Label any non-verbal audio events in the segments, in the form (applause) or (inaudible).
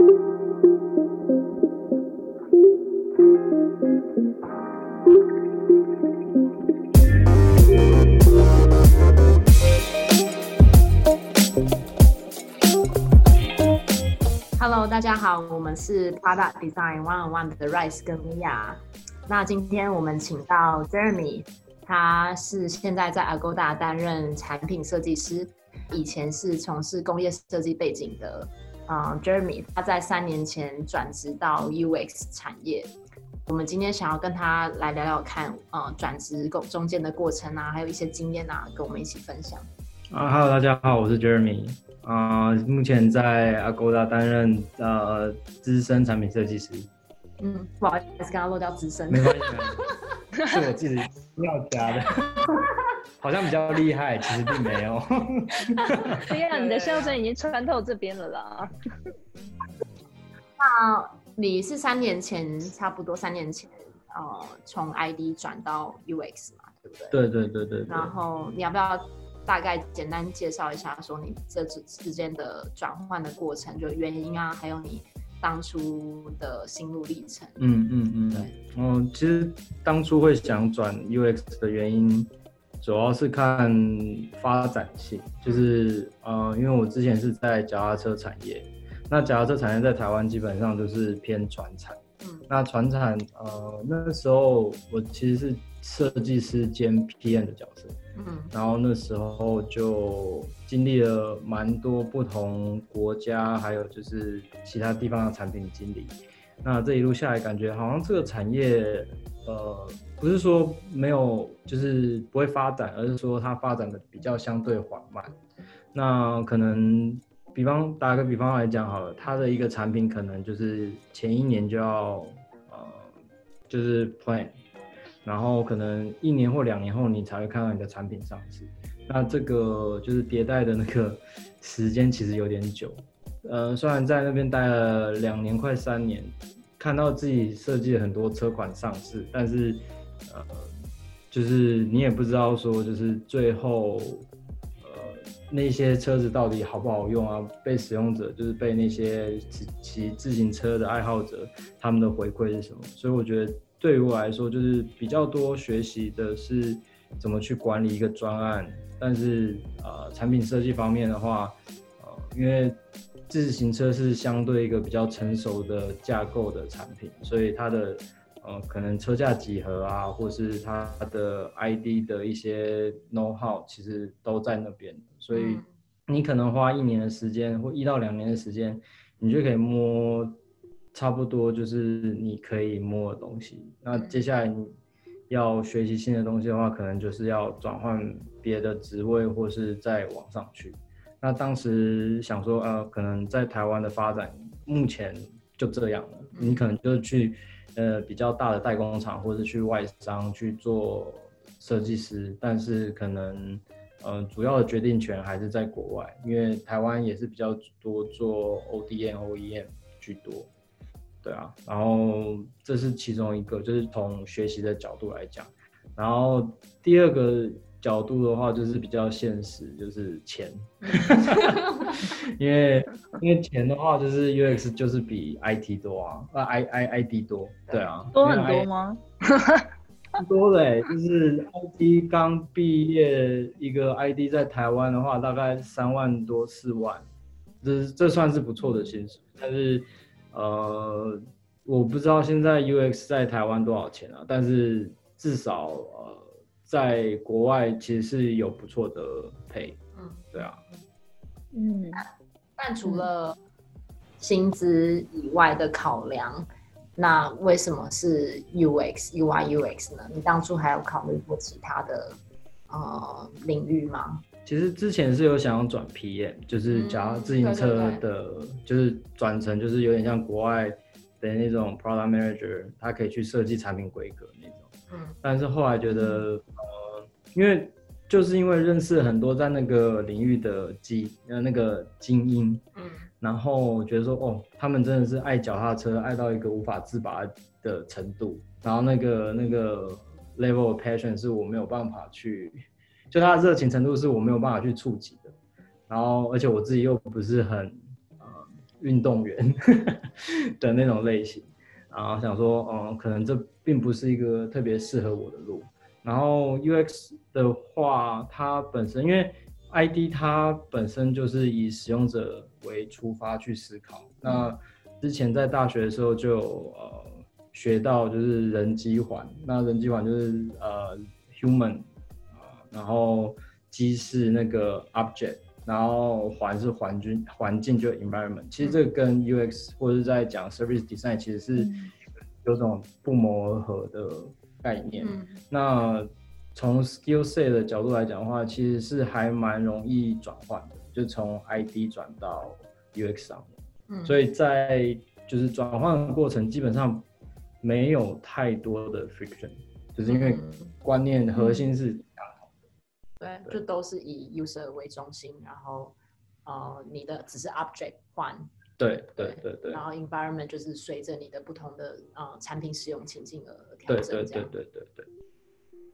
Hello，大家好，我们是 Product Design One on One 的 Rice 跟 Mia。那今天我们请到 Jeremy，他是现在在 Agoda 担任产品设计师，以前是从事工业设计背景的。嗯，Jeremy，他在三年前转职到 UX 产业。我们今天想要跟他来聊聊看，呃，转职中中间的过程啊，还有一些经验啊，跟我们一起分享。啊，Hello，大家好，我是 Jeremy。啊，目前在 Agoda 担任呃资深产品设计师。嗯，不好意思，刚刚漏掉资深。没关系，(laughs) 是我自己要加的。(laughs) 好像比较厉害，其实并没有。(laughs) 对呀，(laughs) 你的笑声已经穿透这边了啦。那你是三年前，差不多三年前，呃，从 ID 转到 UX 嘛，对不对？对对对对。然后你要不要大概简单介绍一下，说你这之之间的转换的过程，就原因啊，还有你当初的心路历程？嗯嗯嗯，对。嗯，其实当初会想转 UX 的原因。主要是看发展性，就是呃，因为我之前是在脚踏车产业，那脚踏车产业在台湾基本上就是偏传产，嗯，那传产呃那时候我其实是设计师兼 PM 的角色，嗯，然后那时候就经历了蛮多不同国家，还有就是其他地方的产品经理，那这一路下来感觉好像这个产业呃。不是说没有，就是不会发展，而是说它发展的比较相对缓慢。那可能，比方打个比方来讲好了，它的一个产品可能就是前一年就要，呃，就是 plan，然后可能一年或两年后你才会看到你的产品上市。那这个就是迭代的那个时间其实有点久。呃，虽然在那边待了两年快三年，看到自己设计很多车款上市，但是。呃，就是你也不知道说，就是最后，呃，那些车子到底好不好用啊？被使用者，就是被那些骑骑自行车的爱好者，他们的回馈是什么？所以我觉得对于我来说，就是比较多学习的是怎么去管理一个专案。但是呃，产品设计方面的话，呃，因为自行车是相对一个比较成熟的架构的产品，所以它的。呃，可能车架几何啊，或是它的 ID 的一些 know how，其实都在那边，所以你可能花一年的时间或一到两年的时间，你就可以摸差不多就是你可以摸的东西。那接下来你要学习新的东西的话，可能就是要转换别的职位或是再往上去。那当时想说，呃，可能在台湾的发展目前就这样了，你可能就去。呃，比较大的代工厂，或者去外商去做设计师，但是可能，呃，主要的决定权还是在国外，因为台湾也是比较多做 ODM、OEM 居多，对啊，然后这是其中一个，就是从学习的角度来讲，然后第二个。角度的话，就是比较现实，就是钱，(laughs) 因为因为钱的话，就是 UX 就是比 IT 多啊，啊 I I I D 多，对啊，多很多吗？(laughs) 多嘞，就是 I D 刚毕业一个 ID 在台湾的话，大概三万多四万，这这算是不错的薪水，但是呃，我不知道现在 UX 在台湾多少钱啊，但是至少呃。在国外其实是有不错的配，嗯，对啊，嗯，但除了薪资以外的考量，那为什么是 UX、UI、UX 呢？你当初还有考虑过其他的呃领域吗？其实之前是有想要转 PM，就是假如自行车的，就是转成就是有点像国外的那种 Product Manager，他可以去设计产品规格那种。嗯，但是后来觉得，呃，因为就是因为认识很多在那个领域的精呃那个精英，嗯，然后觉得说，哦，他们真的是爱脚踏车，爱到一个无法自拔的程度，然后那个那个 level of passion 是我没有办法去，就他的热情程度是我没有办法去触及的，然后而且我自己又不是很，呃，运动员 (laughs) 的那种类型，然后想说，嗯，可能这并不是一个特别适合我的路。然后 UX 的话，它本身因为 ID 它本身就是以使用者为出发去思考。那之前在大学的时候就呃学到就是人机环，那人机环就是呃 human 啊，然后机是那个 object，然后环是环境环境就 environment。其实这个跟 UX 或者是在讲 service design 其实是有种不谋而合的。概念，嗯那从 skill set 的角度来讲的话，其实是还蛮容易转换的，就从 ID 转到 UX 上面。嗯，所以在就是转换的过程，基本上没有太多的 friction，就是因为观念核心是相同的。对，就都是以 user 为中心，然后呃，你的只是 object 换。对对对对，然后 environment 就是随着你的不同的呃产品使用情境而调整。对对对对对对。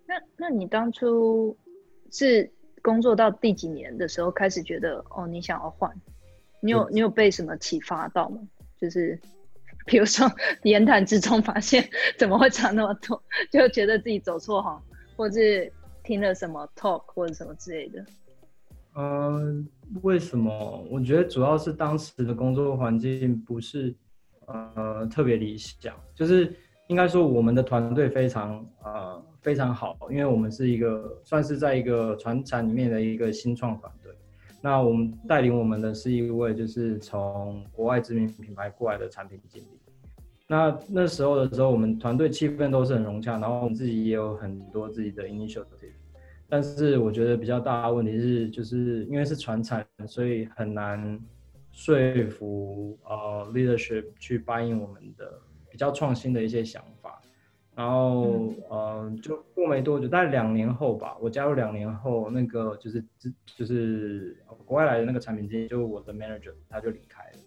那那你当初是工作到第几年的时候开始觉得哦，你想要换？你有你有被什么启发到吗？就是比如说言谈之中发现怎么会差那么多，就觉得自己走错行，或是听了什么 talk 或者什么之类的。嗯，为什么？我觉得主要是当时的工作环境不是呃特别理想，就是应该说我们的团队非常呃非常好，因为我们是一个算是在一个船厂里面的一个新创团队。那我们带领我们的是一位就是从国外知名品牌过来的产品经理。那那时候的时候，我们团队气氛都是很融洽，然后我们自己也有很多自己的 initiative。但是我觉得比较大的问题是，就是因为是传产，所以很难说服呃 leadership 去答应我们的比较创新的一些想法。然后呃，就过没多久，大概两年后吧，我加入两年后，那个就是就是国外来的那个产品经理，就我的 manager，他就离开了。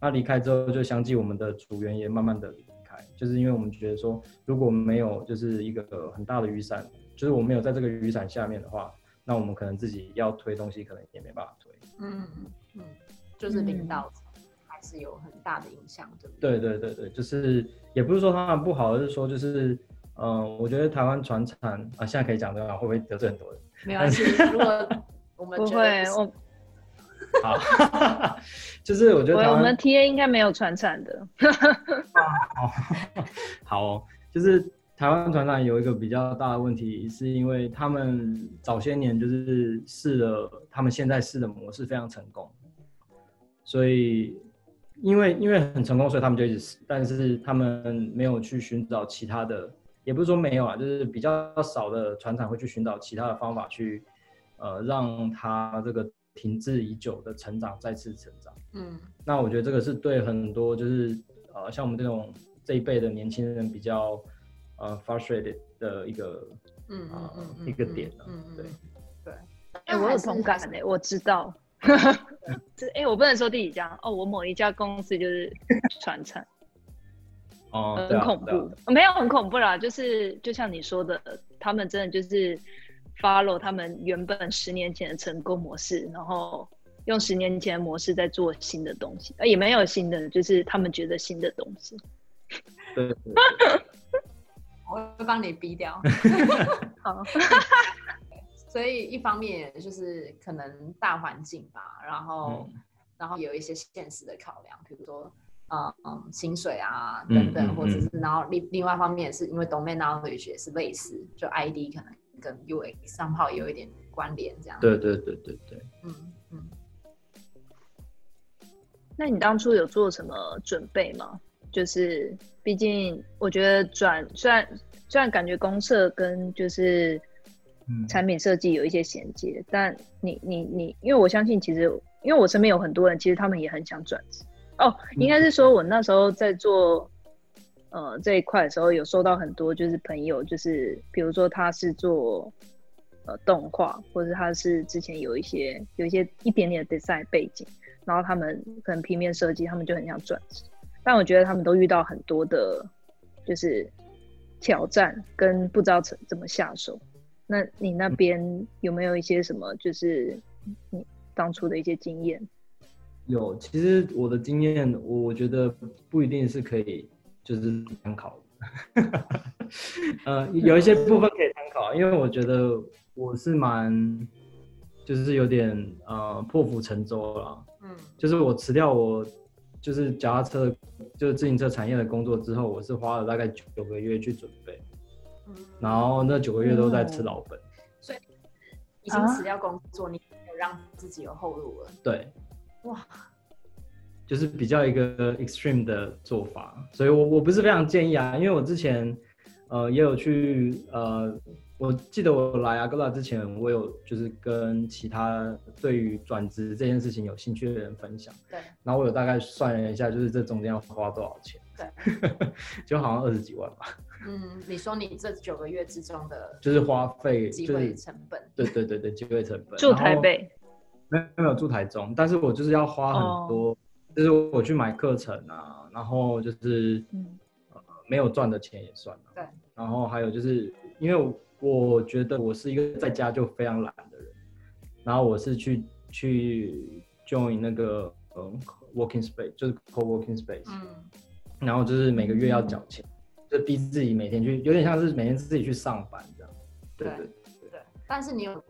那离开之后，就相继我们的组员也慢慢的离开，就是因为我们觉得说，如果没有就是一个很大的雨伞。就是我没有在这个雨伞下面的话，那我们可能自己要推东西，可能也没办法推。嗯嗯嗯，就是领导还是有很大的影响，对不对？对对对对，就是也不是说他们不好，而是说就是，嗯，我觉得台湾船产啊，现在可以讲的话，会不会得罪很多人？(laughs) 没关系，如果我们不会，我好，(laughs) 就是我觉得我们 T A 应该没有船产的。(laughs) 好，就是。台湾船长有一个比较大的问题，是因为他们早些年就是试了，他们现在试的模式非常成功，所以因为因为很成功，所以他们就一直试，但是他们没有去寻找其他的，也不是说没有啊，就是比较少的船厂会去寻找其他的方法去，呃，让他这个停滞已久的成长再次成长。嗯，那我觉得这个是对很多就是呃像我们这种这一辈的年轻人比较。呃，frustrated 的一个，嗯嗯一个点呢，嗯对对，哎，我有同感哎，我知道，(laughs) 这哎，我不能说第几家哦，我某一家公司就是传承，哦，很恐怖，没有很恐怖啦，就是就像你说的，他们真的就是 follow 他们原本十年前的成功模式，然后用十年前的模式在做新的东西，也没有新的，就是他们觉得新的东西，(laughs) 对。我会帮你逼掉。(laughs) 好，(laughs) 所以一方面就是可能大环境吧，然后然后有一些现实的考量，比如说嗯嗯薪水啊等等，或者是然后另另外一方面是因为 domain knowledge 也是类似，就 ID 可能跟 UX 上号有一点关联这样。对对对对对。嗯嗯。那你当初有做什么准备吗？就是，毕竟我觉得转虽然虽然感觉公社跟就是产品设计有一些衔接，但你你你，因为我相信其实，因为我身边有很多人，其实他们也很想转职。哦，应该是说我那时候在做呃这一块的时候，有收到很多就是朋友，就是比如说他是做呃动画，或者他是之前有一些有一些一点点的 design 背景，然后他们可能平面设计，他们就很想转职。但我觉得他们都遇到很多的，就是挑战跟不知道怎怎么下手。那你那边有没有一些什么，就是你当初的一些经验？有，其实我的经验，我觉得不一定是可以就是参考的，(laughs) 呃，有一些部分可以参考，因为我觉得我是蛮就是有点呃破釜沉舟了，嗯，就是我辞掉我就是脚踏车就是自行车产业的工作之后，我是花了大概九个月去准备，嗯，然后那九个月都在吃老本，所以已经辞掉工作，你有让自己有后路了，对。哇，就是比较一个 extreme 的做法，所以我我不是非常建议啊，因为我之前呃也有去呃，我记得我来阿哥拉之前，我有就是跟其他对于转职这件事情有兴趣的人分享，对，然后我有大概算了一下，就是这中间要花多少钱，对，(laughs) 就好像二十几万吧。嗯，你说你这九个月之中的，(laughs) 就是花费机会成本，对对对对，机会成本，住台北。没有没有住台中，但是我就是要花很多，就是我去买课程啊，然后就是呃没有赚的钱也算了。对。然后还有就是因为我觉得我是一个在家就非常懒的人，然后我是去去 join 那个嗯 working space，就是 co working space。嗯。然后就是每个月要缴钱，就逼自己每天去，有点像是每天自己去上班这样。对对对。但是你有。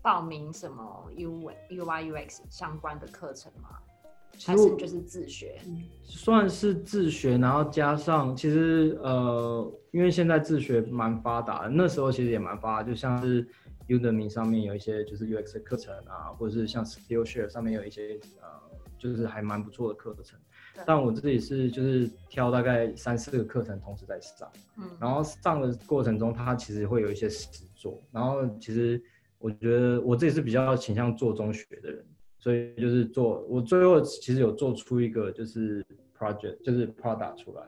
报名什么 U U Y U X 相关的课程吗？还是就是自学？算是自学，然后加上其实呃，因为现在自学蛮发达，的，那时候其实也蛮发达，就像是 Udemy 上面有一些就是 U X 的课程啊，或者是像 Skillshare 上面有一些呃，就是还蛮不错的课程。但我自己是就是挑大概三四个课程同时在上，嗯，然后上的过程中，它其实会有一些实做，然后其实。我觉得我自己是比较倾向做中学的人，所以就是做我最后其实有做出一个就是 project，就是 product 出来，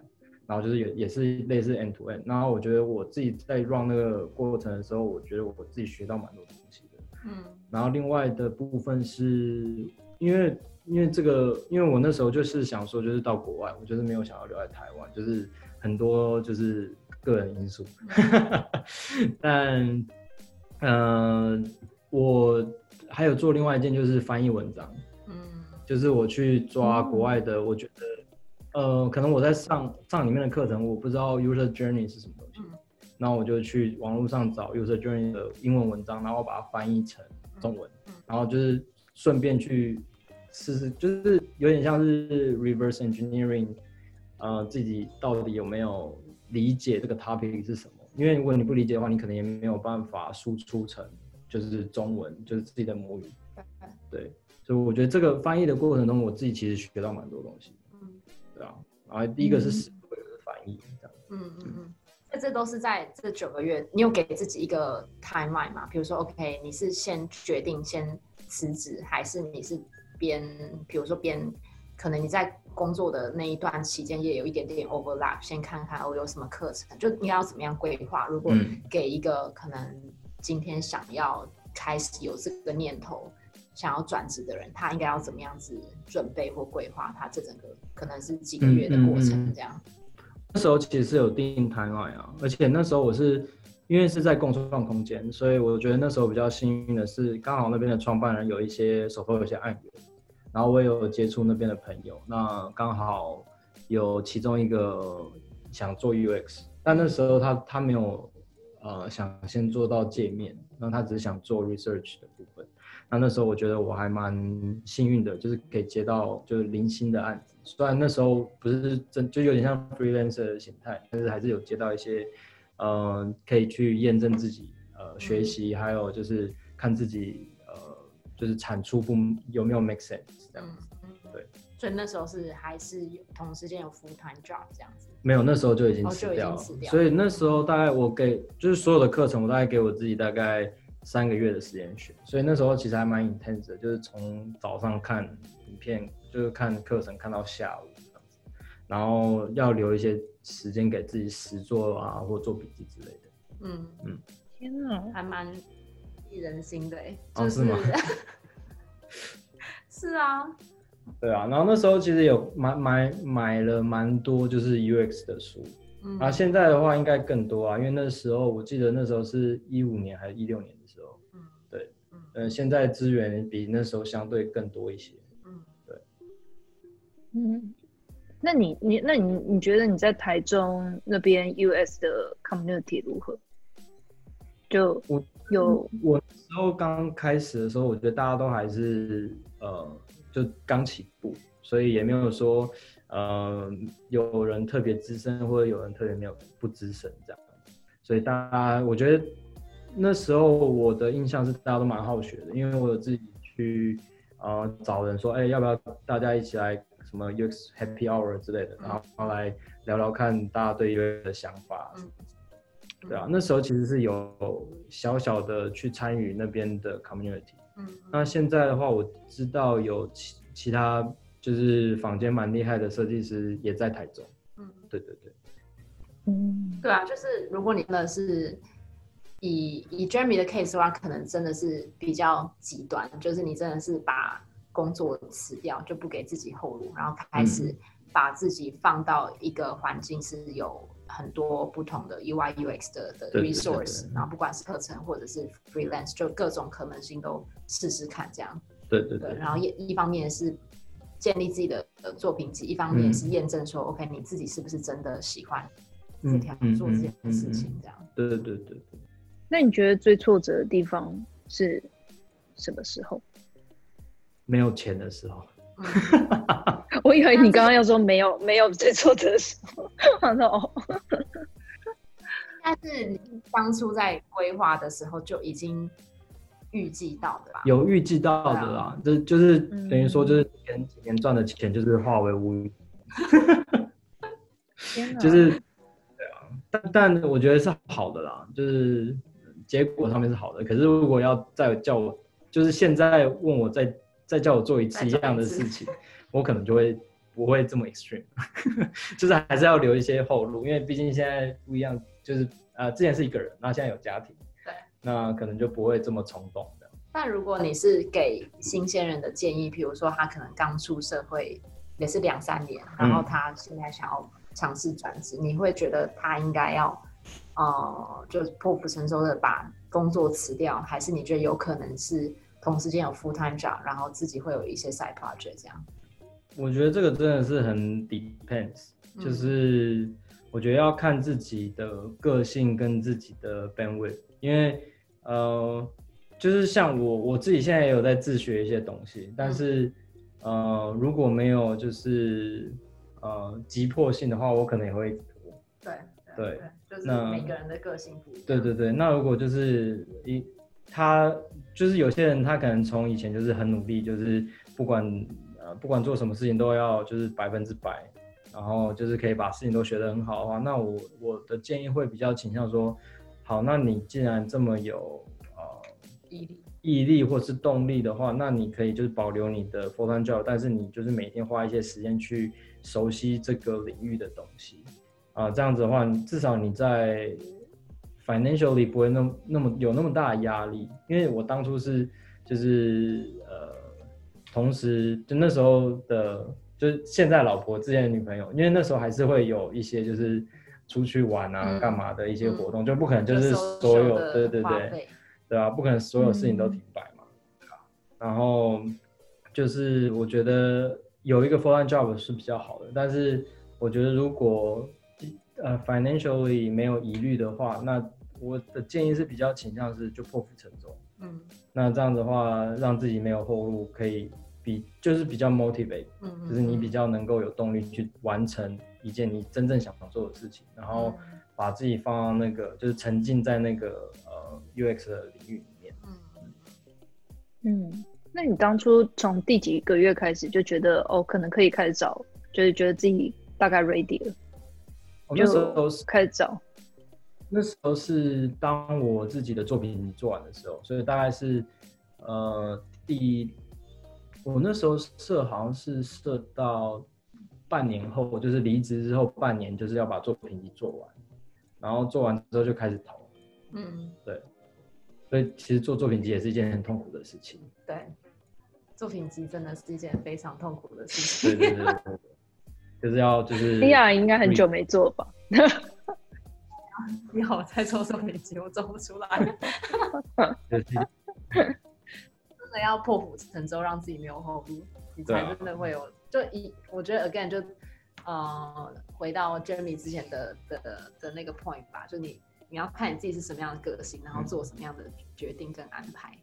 然后就是也也是类似 end to end。然后我觉得我自己在 run 那个过程的时候，我觉得我自己学到蛮多东西的。嗯。然后另外的部分是因为因为这个，因为我那时候就是想说就是到国外，我就是没有想要留在台湾，就是很多就是个人因素，(laughs) 但。嗯，我还有做另外一件，就是翻译文章。嗯，就是我去抓国外的，我觉得，呃，可能我在上上里面的课程，我不知道 user journey 是什么东西，然后我就去网络上找 user journey 的英文文章，然后把它翻译成中文，然后就是顺便去试试，就是有点像是 reverse engineering，呃，自己到底有没有理解这个 topic 是什么。因为如果你不理解的话，你可能也没有办法输出成就是中文，就是自己的母语。对，所以我觉得这个翻译的过程中，我自己其实学到蛮多东西。嗯，对啊。然后第一个是实会的翻译，这样。嗯嗯嗯。那这都是在这九个月，你有给自己一个 timeline 吗？比如说，OK，你是先决定先辞职，还是你是边，比如说边。可能你在工作的那一段期间也有一点点 overlap，先看看我有什么课程，就应该要怎么样规划。如果给一个可能今天想要开始有这个念头，想要转职的人，他应该要怎么样子准备或规划他这整个可能是几个月的过程这样。那时候其实是有定 timeline 啊，而且那时候我是因为是在共创空间，所以我觉得那时候比较幸运的是，刚好那边的创办人有一些手头有些案源。然后我也有接触那边的朋友，那刚好有其中一个想做 UX，但那时候他他没有呃想先做到界面，那他只是想做 research 的部分。那那时候我觉得我还蛮幸运的，就是可以接到就是零星的案子，虽然那时候不是真就有点像 freelancer 的形态，但是还是有接到一些嗯可以去验证自己呃学习，还有就是看自己呃。就是产出不有没有 make sense 这样子，对，所以那时候是还是有同时间有 full time job 这样子，没有那时候就已经辞掉了，所以那时候大概我给就是所有的课程，我大概给我自己大概三个月的时间学，所以那时候其实还蛮 intense 的，就是从早上看影片，就是看课程看到下午这样子，然后要留一些时间给自己实做啊，或做笔记之类的。嗯嗯，天哪，还蛮。人心的哎，是吗？(laughs) 是啊，(laughs) 对啊。然后那时候其实有买买买了蛮多就是 UX 的书，嗯，然后现在的话应该更多啊，因为那时候我记得那时候是一五年还是一六年的时候，嗯，对，嗯，现在资源比那时候相对更多一些，嗯，对。嗯，那你你那你你觉得你在台中那边 US 的 community 如何？就我有我时候刚开始的时候，我觉得大家都还是呃，就刚起步，所以也没有说呃有人特别资深，或者有人特别没有不资深这样。所以大家，我觉得那时候我的印象是大家都蛮好学的，因为我有自己去呃找人说，哎，要不要大家一起来什么 UX Happy Hour 之类的，然后来聊聊看大家对 UX 的想法。对啊，那时候其实是有小小的去参与那边的 community。嗯，那现在的话，我知道有其其他就是坊间蛮厉害的设计师也在台中。嗯，对对对。嗯，对啊，就是如果你真的是以以 Jeremy 的 case 的话，可能真的是比较极端，就是你真的是把工作辞掉，就不给自己后路，然后开始把自己放到一个环境是有。很多不同的 UI UX 的的 resource，然后不管是课程或者是 freelance，就各种可能性都试试看，这样。对对对。然后一一方面是建立自己的作品集，一方面是验证说，OK，你自己是不是真的喜欢这条做这件事情，这样。对对对。那你觉得最挫折的地方是什么时候？没有钱的时候。(laughs) 我以为你刚刚要说没有没有最挫折的时候，(laughs) 我说哦，但是你当初在规划的时候就已经预计到的吧？有预计到的啦，就就是等于说就是前几年赚的钱就是化为乌有，(laughs) 就是对啊，但但我觉得是好的啦，就是结果上面是好的。可是如果要再叫我，就是现在问我再。再叫我做一次一样的事情，我可能就会不会这么 extreme，(laughs) 就是还是要留一些后路，因为毕竟现在不一样，就是呃之前是一个人，那现在有家庭，对，那可能就不会这么冲动的。但如果你是给新鲜人的建议，比如说他可能刚出社会也是两三年，然后他现在想要尝试转职，你会觉得他应该要呃就是破釜沉舟的把工作辞掉，还是你觉得有可能是？同时间有 full time job，然后自己会有一些 side project 这样。我觉得这个真的是很 depends，就是我觉得要看自己的个性跟自己的 bandwidth，因为呃，就是像我我自己现在也有在自学一些东西，但是呃，如果没有就是呃急迫性的话，我可能也会对对，就是每个人的个性不一样。对对对，那如果就是一。他就是有些人，他可能从以前就是很努力，就是不管呃不管做什么事情都要就是百分之百，然后就是可以把事情都学得很好的话，那我我的建议会比较倾向说，好，那你既然这么有呃毅力毅力或是动力的话，那你可以就是保留你的 full time job，但是你就是每天花一些时间去熟悉这个领域的东西啊，这样子的话，至少你在。financially 不会那么那么有那么大的压力，因为我当初是就是呃，同时就那时候的，就是现在老婆之前的女朋友，因为那时候还是会有一些就是出去玩啊干嘛的一些活动，就不可能就是所有对对对对啊，不可能所有事情都停摆嘛，然后就是我觉得有一个 full time job 是比较好的，但是我觉得如果呃，financially 没有疑虑的话，那我的建议是比较倾向是就破釜沉舟。嗯，那这样的话，让自己没有后路，可以比就是比较 motivate，嗯，就是你比较能够有动力去完成一件你真正想做的事情，然后把自己放到那个就是沉浸在那个呃 UX 的领域里面。嗯嗯，那你当初从第几个月开始就觉得哦，可能可以开始找，就是觉得自己大概 ready 了？那时候开始找，那时候是当我自己的作品做完的时候，所以大概是呃第我那时候设好像是设到半年后，就是离职之后半年，就是要把作品集做完，然后做完之后就开始投。嗯，对，所以其实做作品集也是一件很痛苦的事情。对，作品集真的是一件非常痛苦的事情。对对对对。就是要就是，哎呀，应该很久没做吧？(laughs) 你好，再做作品集，我做不出来。(laughs) (laughs) 真的要破釜沉舟，让自己没有后路，你才真的会有就一我觉得 again 就呃回到 Jeremy 之前的的的那个 point 吧，就你你要看你自己是什么样的个性，然后做什么样的决定跟安排。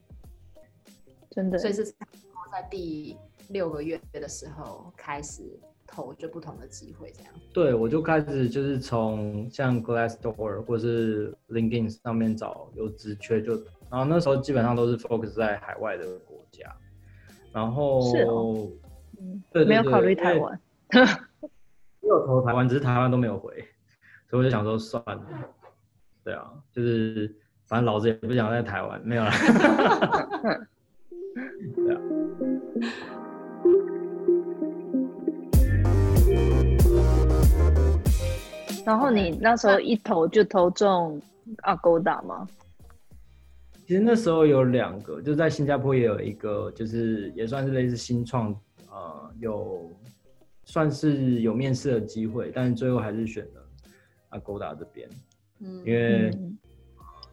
真的，所以是在第六个月的时候开始投就不同的机会，这样。对，我就开始就是从像 Glassdoor 或是 LinkedIn 上面找有职缺，就然后那时候基本上都是 focus 在海外的国家，然后是哦，嗯，对，没有考虑台湾，没有投台湾，只是台湾都没有回，所以我就想说算了，对啊，就是反正老子也不想在台湾，没有了。(laughs) (laughs) 对啊。然后你那时候一投就投中阿勾达吗？其实那时候有两个，就在新加坡也有一个，就是也算是类似新创，呃，有算是有面试的机会，但是最后还是选了阿勾达这边。嗯，因为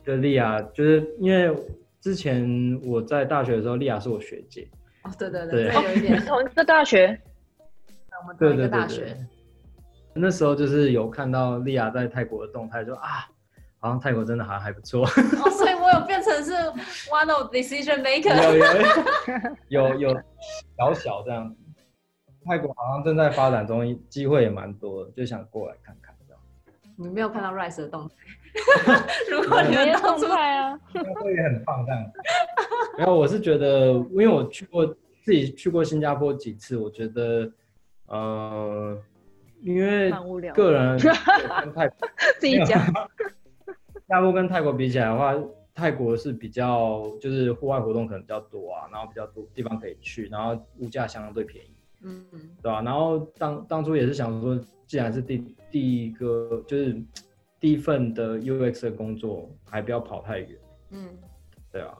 就利亚，就是因为。之前我在大学的时候，丽亚是我学姐。哦，对对对，有一点 (laughs) 同一个大学。(laughs) 我们同一个大学。那时候就是有看到丽亚在泰国的动态，就啊，好像泰国真的好像还不错。(laughs) 哦，所以我有变成是 one of decision maker。有有 (laughs) 有小小这样子。泰国好像正在发展中，机会也蛮多的，就想过来看看这样。你没有看到 Rice 的动态？(laughs) 如果你们动态啊，会也很棒这样。然后我是觉得，因为我去过自己去过新加坡几次，我觉得，呃，因为个人 (laughs) 跟泰 (laughs) 自己讲，新加坡跟泰国比起来的话，泰国是比较就是户外活动可能比较多啊，然后比较多地方可以去，然后物价相对便宜，嗯，对吧？然后当当初也是想说，既然是第第一个就是。第一份的 UX 的工作还不要跑太远，嗯，对啊，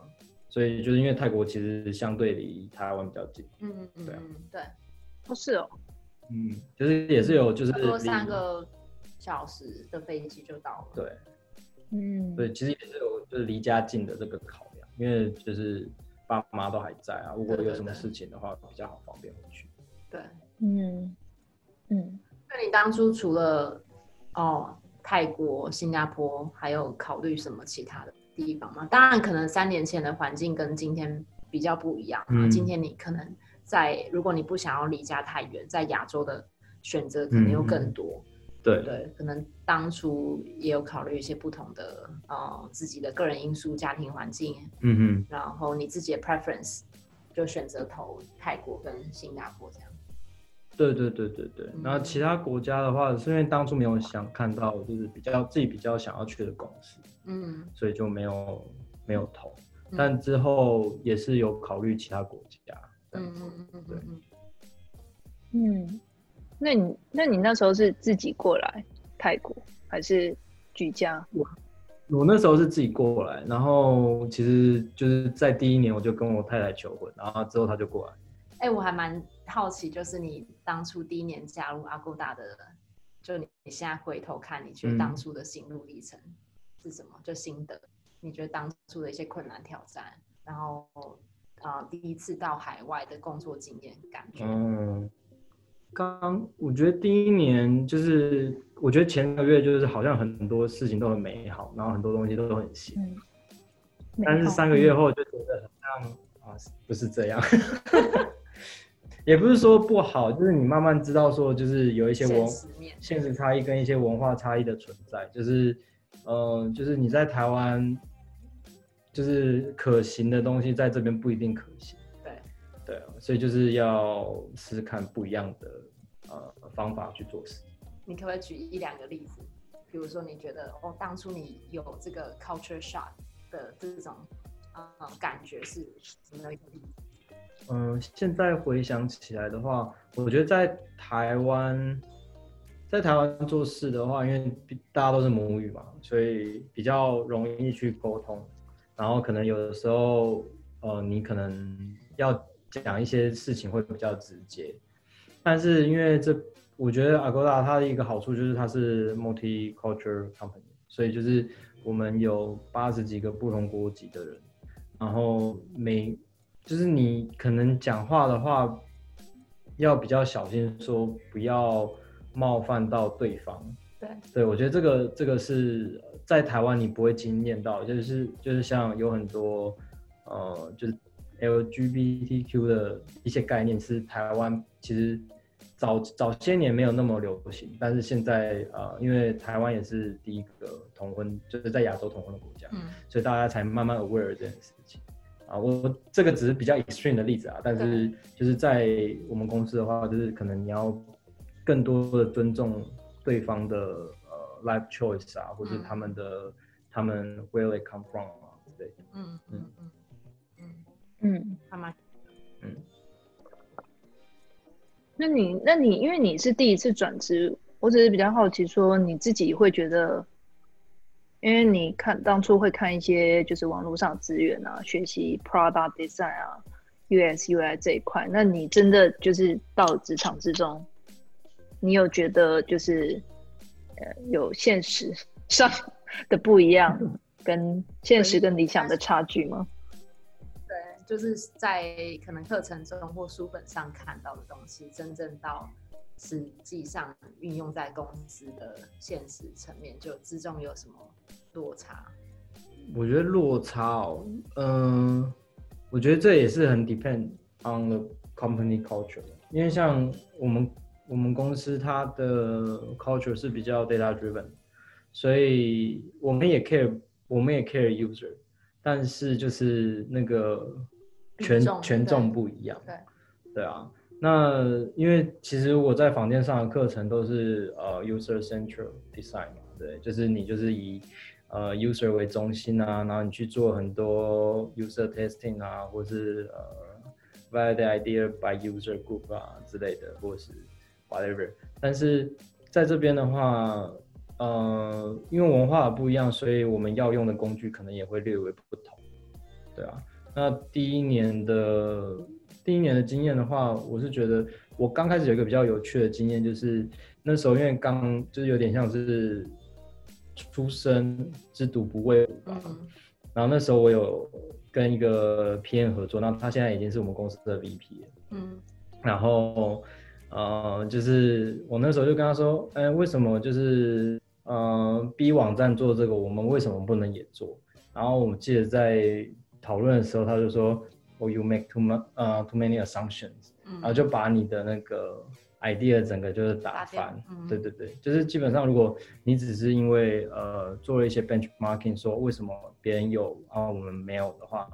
所以就是因为泰国其实相对离台湾比较近，嗯嗯嗯，对啊，对，不是哦，嗯，就是也是有就是多三个小时的飞机就到了，对，嗯，对，其实也是有就是离家近的这个考量，因为就是爸妈都还在啊，如果有什么事情的话比较好方便回去，对，嗯。嗯，那你当初除了哦。泰国、新加坡还有考虑什么其他的地方吗？当然，可能三年前的环境跟今天比较不一样啊。今天你可能在，如果你不想要离家太远，在亚洲的选择可能又更多。对。对，可能当初也有考虑一些不同的呃自己的个人因素、家庭环境，嗯嗯，然后你自己的 preference 就选择投泰国跟新加坡这样。对对对对对，然后其他国家的话，是因为当初没有想看到，就是比较自己比较想要去的公司，嗯，所以就没有没有投，但之后也是有考虑其他国家，嗯嗯嗯嗯，对，嗯，那你那你那时候是自己过来泰国还是举家？我我那时候是自己过来，然后其实就是在第一年我就跟我太太求婚，然后之后他就过来。哎，我还蛮好奇，就是你当初第一年加入阿勾达的，就你你现在回头看，你觉得当初的心路历程是什么？就心得，你觉得当初的一些困难挑战，然后啊，第一次到海外的工作经验感觉？嗯，刚我觉得第一年就是，我觉得前个月就是好像很多事情都很美好，然后很多东西都很新，但是三个月后就觉得好像啊，不是这样。(laughs) 也不是说不好，就是你慢慢知道说，就是有一些文现实差异跟一些文化差异的存在，就是，呃，就是你在台湾，就是可行的东西在这边不一定可行。对，对啊，所以就是要试试看不一样的呃方法去做事。你可不可以举一两个例子？比如说你觉得哦，当初你有这个 culture shock 的这种呃感觉是什么样一个例子？嗯，现在回想起来的话，我觉得在台湾，在台湾做事的话，因为大家都是母语嘛，所以比较容易去沟通。然后可能有的时候，呃，你可能要讲一些事情会比较直接。但是因为这，我觉得 Agoda 它的一个好处就是它是 multi-cultural company，所以就是我们有八十几个不同国籍的人，然后每就是你可能讲话的话，要比较小心，说不要冒犯到对方。对，对我觉得这个这个是在台湾你不会惊艳到，就是就是像有很多呃，就是 LGBTQ 的一些概念是台湾其实早早些年没有那么流行，但是现在呃，因为台湾也是第一个同婚，就是在亚洲同婚的国家，嗯，所以大家才慢慢 aware 这件事情。啊，我这个只是比较 extreme 的例子啊，但是就是在我们公司的话，就是可能你要更多的尊重对方的呃 life choice 啊，或者他们的、他们 where they come from 啊之类的。嗯嗯嗯。嗯嗯，好吗，嗯，那你那你因为你是第一次转职，我只是比较好奇，说你自己会觉得，因为你看当初会看一些就是网络上资源啊，学习 product design 啊，US UI 这一块，那你真的就是到职场之中，你有觉得就是呃有现实上的不一样，(laughs) 跟现实跟理想的差距吗？对，就是在可能课程中或书本上看到的东西，真正到实际上运用在公司的现实层面，就之中有什么落差？我觉得落差哦，嗯、我觉得这也是很 depend on the company culture，因为像我们我们公司它的 culture 是比较 data driven，所以我们也 care 我们也 care user，但是就是那个权权重不一样，对，对啊，那因为其实我在房间上的课程都是呃 user central design 嘛，对，就是你就是以呃 user 为中心啊，然后你去做很多 user testing 啊，或是呃 validate idea by user group 啊之类的，或是 whatever。但是在这边的话，呃，因为文化不一样，所以我们要用的工具可能也会略微不同，对啊。那第一年的第一年的经验的话，我是觉得我刚开始有一个比较有趣的经验，就是那时候因为刚就是有点像是出生之犊不畏虎吧，嗯然后那时候我有跟一个 PM 合作，那他现在已经是我们公司的 VP 了。嗯然后呃，就是我那时候就跟他说，哎、为什么就是呃 B 网站做这个，我们为什么不能也做？然后我们记得在讨论的时候，他就说，哦、y o u make too much 呃 too many assumptions，嗯，然后就把你的那个 idea 整个就是打翻。嗯对对对，就是基本上如果你只是因为呃做了一些 benchmarking，说为什么别人有然后我们没有的话，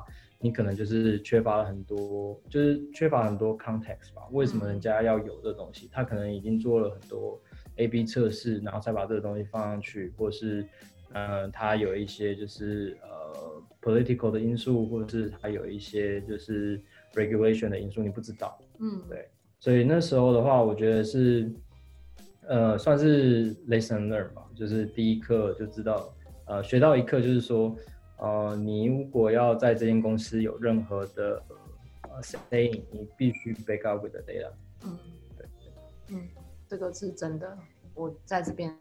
你可能就是缺乏了很多，就是缺乏很多 context 吧。为什么人家要有这东西？他可能已经做了很多 A/B 测试，然后再把这个东西放上去，或是呃，他有一些就是呃 political 的因素，或者是他有一些就是 regulation 的因素，你不知道。嗯对所以那时候的话，我觉得是，呃，算是 lesson learn 吧，就是第一课就知道，呃，学到一课就是说，呃，你如果要在这间公司有任何的呃 saying，你必须 back up with the data。嗯，对嗯，这个是真的。我在这边，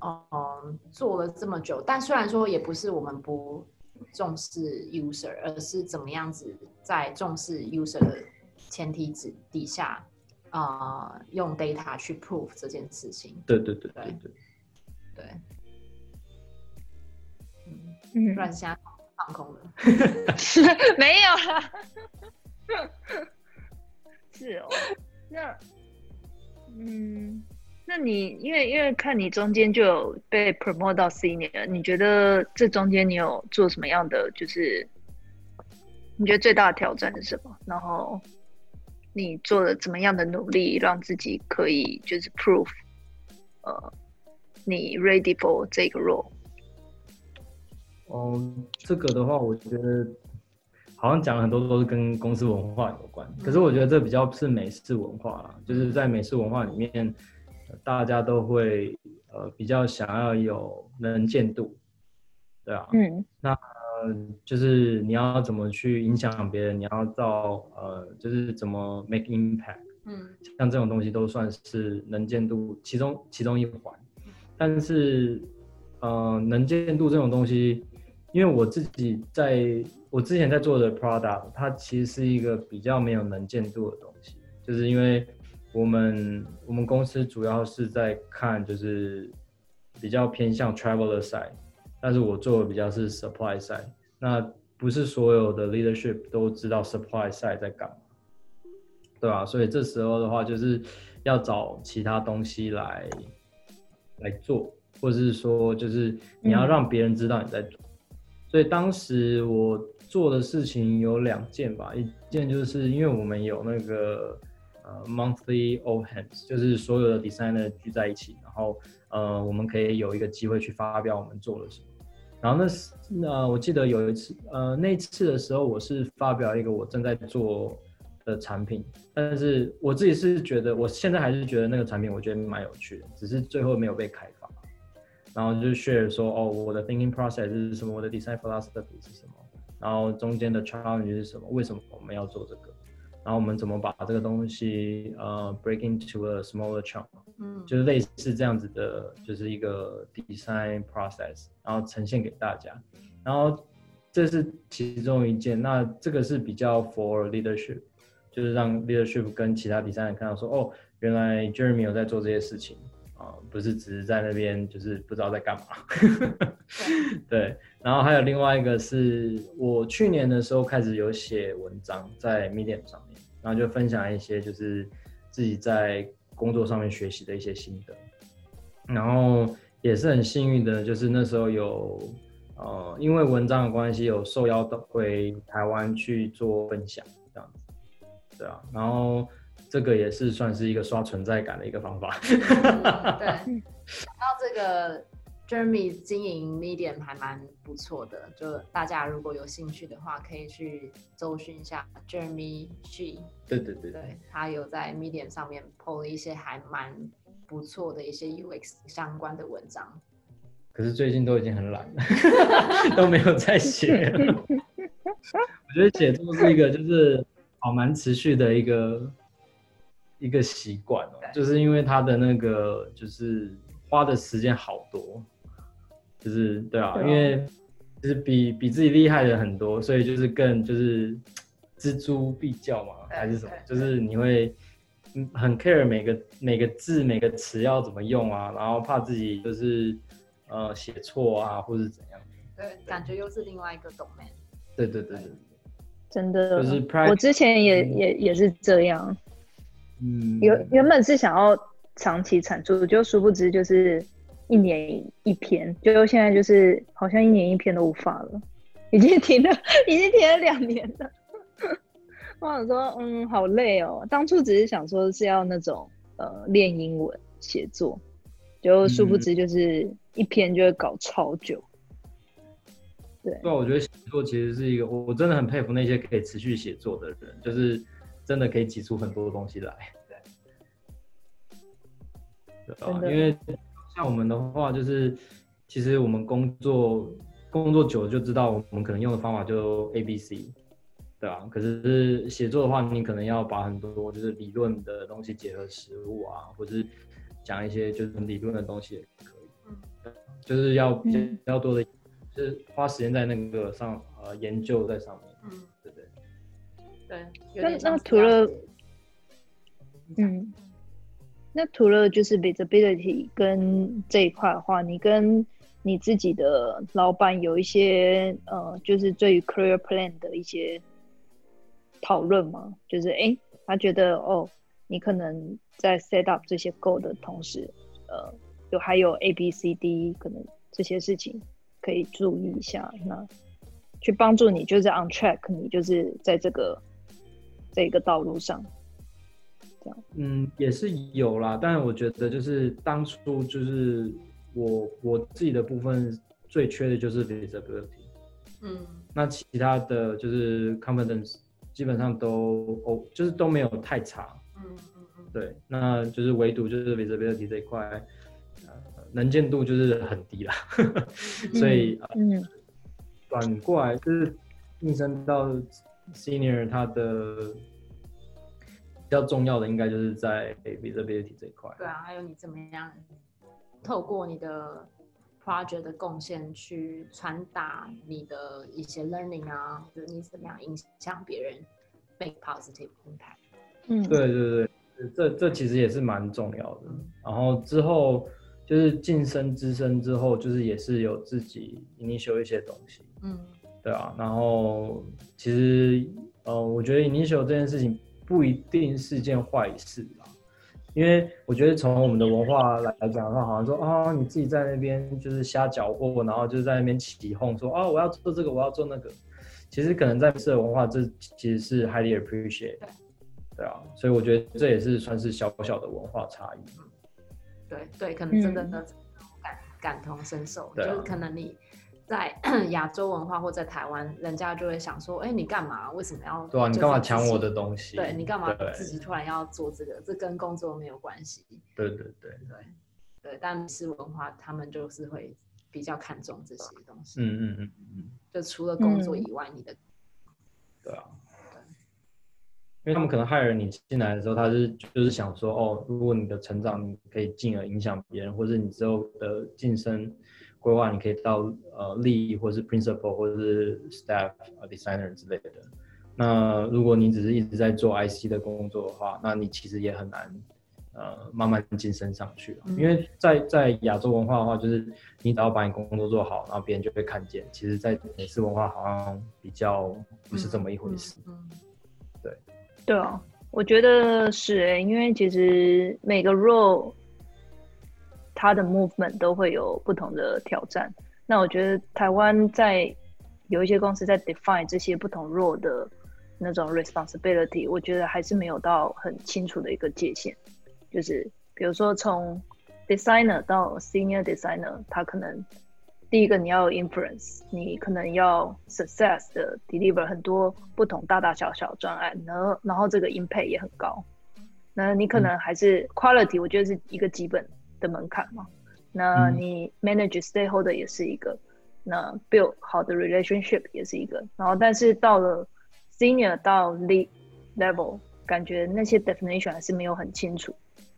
嗯，做了这么久，但虽然说也不是我们不重视 user，而是怎么样子在重视 user 的前提之底下，呃，用 data 去 prove 这件事情。对对对对对对。对，嗯，嗯不然现在放空了。(laughs) 没有啦，(laughs) 是哦，那，嗯，那你因为因为看你中间就有被 promote 到 senior，你觉得这中间你有做什么样的就是，你觉得最大的挑战是什么？然后你做了怎么样的努力，让自己可以就是 prove，呃，你 ready for 这个 role？哦，这个的话，我觉得好像讲了很多都是跟公司文化有关，可是我觉得这比较是美式文化啦，就是在美式文化里面，呃大家都会呃比较想要有能见度，对啊，嗯呃，就是你要怎么去影响别人，你要到呃，就是怎么 make impact，嗯像这种东西都算是能见度其中其中一环。但是，呃，能见度这种东西，因为我自己在我之前在做的 product，它其实是一个比较没有能见度的东西，就是因为我们我们公司主要是在看就是比较偏向 traveler side，但是我做的比较是 supply side。那不是所有的 leadership 都知道 supply side 在干嘛，对吧？所以这时候的话，就是要找其他东西来来做，或者是说，就是你要让别人知道你在做。所以当时我做的事情有两件吧，一件就是因为我们有那个呃 monthly all hands，就是所有的 designer 聚在一起，然后呃我们可以有一个机会去发表我们做了什么。然后那是那我记得有一次呃那次的时候，我是发表一个我正在做的产品，但是我自己是觉得我现在还是觉得那个产品我觉得蛮有趣的，只是最后没有被开。然后就 share 说，哦，我的 thinking process 是什么，我的 design philosophy 是什么，然后中间的 challenge 是什么，为什么我们要做这个，然后我们怎么把这个东西呃 break into a smaller chunk，嗯，就是类似这样子的，就是一个 design process，然后呈现给大家，然后这是其中一件，那这个是比较 for leadership，就是让 leadership 跟其他 designer 看到说，哦，原来 Jeremy 有在做这些事情。啊，不是只是在那边，就是不知道在干嘛。(laughs) 对，然后还有另外一个是我去年的时候开始有写文章在 Medium 上面，然后就分享一些就是自己在工作上面学习的一些心得。然后也是很幸运的，就是那时候有呃，因为文章的关系，有受邀到回台湾去做分享这样子。对啊，然后。这个也是算是一个刷存在感的一个方法。对，(laughs) 想到这个 Jeremy 经营 Medium 还蛮不错的，就大家如果有兴趣的话，可以去搜寻一下 Jeremy G。对对对，对他有在 Medium 上面 PO 了一些还蛮不错的一些 UX 相关的文章。可是最近都已经很懒了，(laughs) 都没有在写。(laughs) 我觉得写作是一个就是好蛮持续的一个。一个习惯哦，就是因为他的那个，就是花的时间好多，就是对啊，因为就是比比自己厉害的很多，所以就是更就是锱铢必较嘛，还是什么，就是你会很 care 每个每个字每个词要怎么用啊，然后怕自己就是呃写错啊，或是怎样。对，感觉又是另外一个 domain。对对对对，真的，就是我之前也也也是这样。嗯，原原本是想要长期产出，就殊不知就是一年一篇，就现在就是好像一年一篇都无法了，已经停了，(laughs) 已经停了两年了。我想说，嗯，好累哦。当初只是想说是要那种呃练英文写作，就殊不知就是一篇就会搞超久。对，对，我觉得写作其实是一个，我我真的很佩服那些可以持续写作的人，就是。真的可以挤出很多东西来，对，啊，因为像我们的话，就是其实我们工作工作久了就知道，我们可能用的方法就 A、B、C，对啊。可是写作的话，你可能要把很多就是理论的东西结合实物啊，或者是讲一些就是理论的东西也可以，嗯，就是要比较多的，就是花时间在那个上呃研究在上面，嗯。对，那那除了，嗯，那除了就是 visibility 跟这一块的话，你跟你自己的老板有一些呃，就是对于 career plan 的一些讨论吗？就是哎，他觉得哦，你可能在 set up 这些 goal 的同时，呃，有还有 A B C D 可能这些事情可以注意一下，那去帮助你就是 on track，你就是在这个。这个道路上，这样。嗯也是有啦，但是我觉得就是当初就是我我自己的部分最缺的就是 visibility，嗯，那其他的就是 confidence 基本上都哦就是都没有太差，嗯嗯嗯，对，那就是唯独就是 visibility 这一块，呃能见度就是很低啦，所以嗯转过来就是晋升到。Senior 他的比较重要的应该就是在 visibility 这一块。对啊，还有你怎么样透过你的 project 的贡献去传达你的一些 learning 啊，就是你怎么样影响别人，make positive impact。嗯，对对对，这这其实也是蛮重要的。然后之后就是晋升资深之后，就是也是有自己 initial 一些东西，嗯，对啊。然后其实呃，我觉得 initial 这件事情不一定是件坏事啊，因为我觉得从我们的文化来讲的话，好像说啊，你自己在那边就是瞎搅和，然后就在那边起哄说啊，我要做这个，我要做那个。其实可能在社文化，这其实是 highly appreciate。对啊，所以我觉得这也是算是小小的文化差异。对对，可能真的感感同身受，就是可能你在 (clears throat) 亚洲文化或在台湾，人家就会想说，哎，你干嘛？为什么要？对啊，你干嘛抢我的东西？对你干嘛自己突然要做这个？这跟工作没有关系。对对对对对，但是文化他们就是会比较看重这些东西。嗯嗯嗯嗯，就除了工作以外，你的对啊。因为他们可能害了你进来的时候，他是就是想说，哦，如果你的成长你可以进而影响别人，或者你之后的晋升规划，你可以到呃利益，或是 principal，或者是 staff designer 之类的。那如果你只是一直在做 IC 的工作的话，那你其实也很难呃慢慢晋升上去。因为在在亚洲文化的话，就是你只要把你工作做好，然后别人就会看见。其实，在美式文化好像比较不是这么一回事。对。对啊，我觉得是诶，因为其实每个 role 它的 movement 都会有不同的挑战。那我觉得台湾在有一些公司在 define 这些不同 role 的那种 responsibility，我觉得还是没有到很清楚的一个界限。就是比如说从 designer 到 senior designer，他可能。第一个，你要有 influence，你可能要 success 的 deliver 很多不同大大小小专案，然后然后这个 impact 也很高。那你可能还是 quality，我觉得是一个基本的门槛嘛。那你 manage stakeholder 也是一个，那 build 好的 relationship 也是一个。然后但是到了 senior 到 lead level，感觉那些 definition 还是没有很清楚。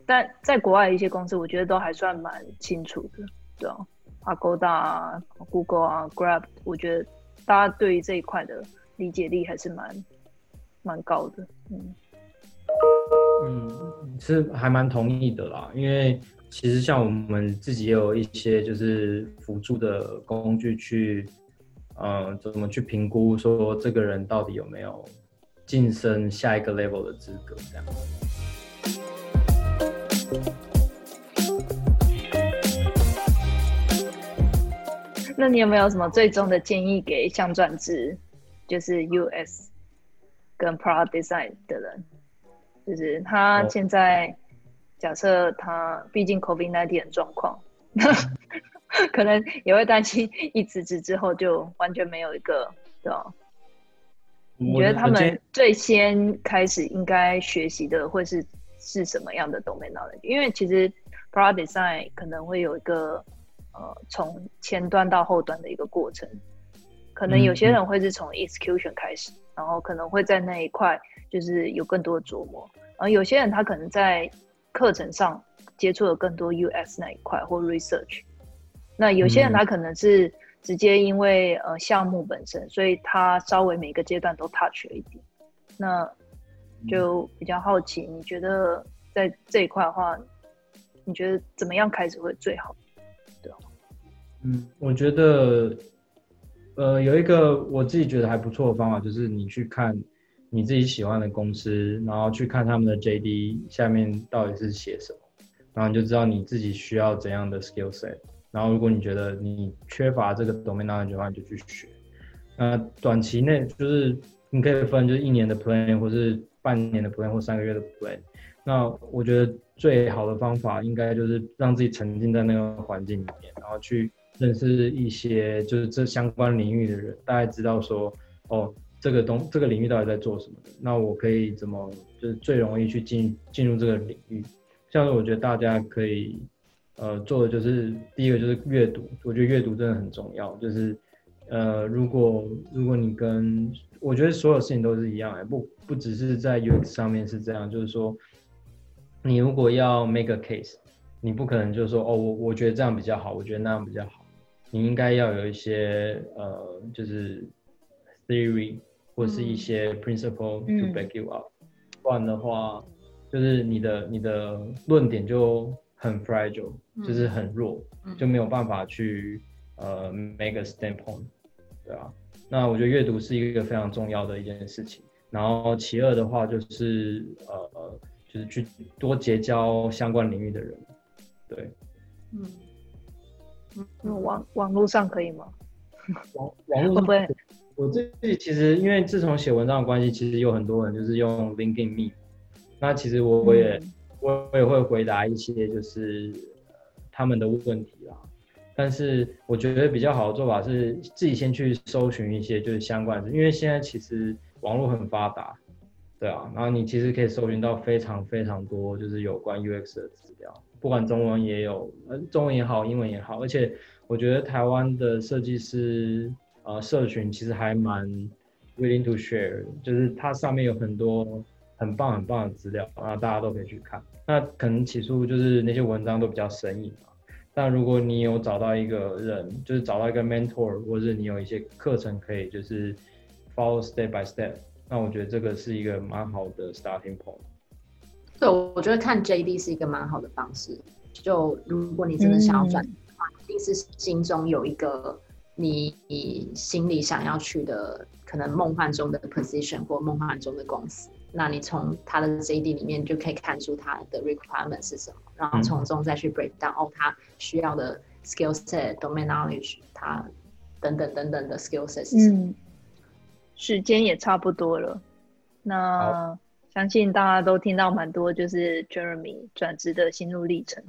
但在国外一些公司，我觉得都还算蛮清楚的，对啊。Agoda 啊，Google 啊，Grab，我觉得大家对于这一块的理解力还是蛮蛮高的，嗯嗯，是还蛮同意的啦。因为其实像我们自己也有一些就是辅助的工具去，嗯，怎么去评估说这个人到底有没有晋升下一个 level 的资格这样。那你有没有什么最终的建议给想转职，就是 US 跟 Product Design 的人？就是他现在假设他毕竟 COVID nineteen 的状况，(laughs) 可能也会担心一辞职之后就完全没有一个，对吧？你觉得他们最先开始应该学习的会是是什么样的 domain knowledge？因为其实 Product Design 可能会有一个。呃，从前端到后端的一个过程，可能有些人会是从 execution 开始，然后可能会在那一块就是有更多的琢磨，然后有些人他可能在课程上接触了更多 US 那一块或 research，那有些人他可能是直接因为呃项目本身，所以他稍微每个阶段都 touch 了一点，那就比较好奇，你觉得在这一块的话，你觉得怎么样开始会最好？嗯，我觉得，呃，有一个我自己觉得还不错的方法，就是你去看你自己喜欢的公司，然后去看他们的 JD 下面到底是写什么，然后你就知道你自己需要怎样的 skill set。然后如果你觉得你缺乏这个 domain knowledge 的话，你就去学。那短期内就是你可以分就是一年的 plan，或是半年的 plan，或三个月的 plan。那我觉得最好的方法应该就是让自己沉浸在那个环境里面，然后去。认识一些就是这相关领域的人，大概知道说，哦，这个东这个领域到底在做什么，那我可以怎么就是最容易去进进入这个领域？像是我觉得大家可以，呃，做的就是第一个就是阅读，我觉得阅读真的很重要。就是，呃，如果如果你跟我觉得所有事情都是一样，哎，不不只是在 UX 上面是这样，就是说，你如果要 make a case，你不可能就是说，哦，我我觉得这样比较好，我觉得那样比较好。你应该要有一些呃，就是 theory 或者是一些 principle to back you up，不然的话，就是你的你的论点就很 fragile，就是很弱，就没有办法去呃 make a standpoint，对啊。那我觉得阅读是一个非常重要的一件事情。然后其二的话就是呃，就是去多结交相关领域的人，对，嗯，嗯，网网络上可以吗？网网络上，我自己其实因为自从写文章的关系，其实有很多人就是用 LinkedIn Me，那其实我我也我我也会回答一些就是他们的问题啦。但是我觉得比较好的做法是自己先去搜寻一些就是相关的，因为现在其实网络很发达，对啊，然后你其实可以搜寻到非常非常多就是有关 UX 的资料，不管中文也有，呃，中文也好，英文也好，而且我觉得台湾的设计师呃社群其实还蛮 willing to share，就是它上面有很多很棒很棒的资料，然后大家都可以去看。那可能起初就是那些文章都比较生硬嘛。但如果你有找到一个人，就是找到一个 mentor，或者你有一些课程可以就是 follow step by step，那我觉得这个是一个蛮好的 starting point。对，我觉得看 JD 是一个蛮好的方式。就如果你真的想要转的话，一定是心中有一个你心里想要去的，可能梦幻中的 position 或梦幻中的公司。那你从他的 JD 里面就可以看出他的 requirement 是什么，然后从中再去 break down 哦，他需要的 skill set、domain knowledge，他等等等等的 skill set 是什么？时间也差不多了，那相信大家都听到蛮多，就是 Jeremy 转职的心路历程，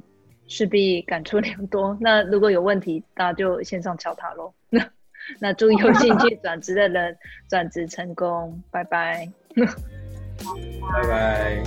势必感触良多。(laughs) 那如果有问题，大家就线上敲他喽。那 (laughs) 那祝有兴趣转职的人转职成功，拜拜。拜拜。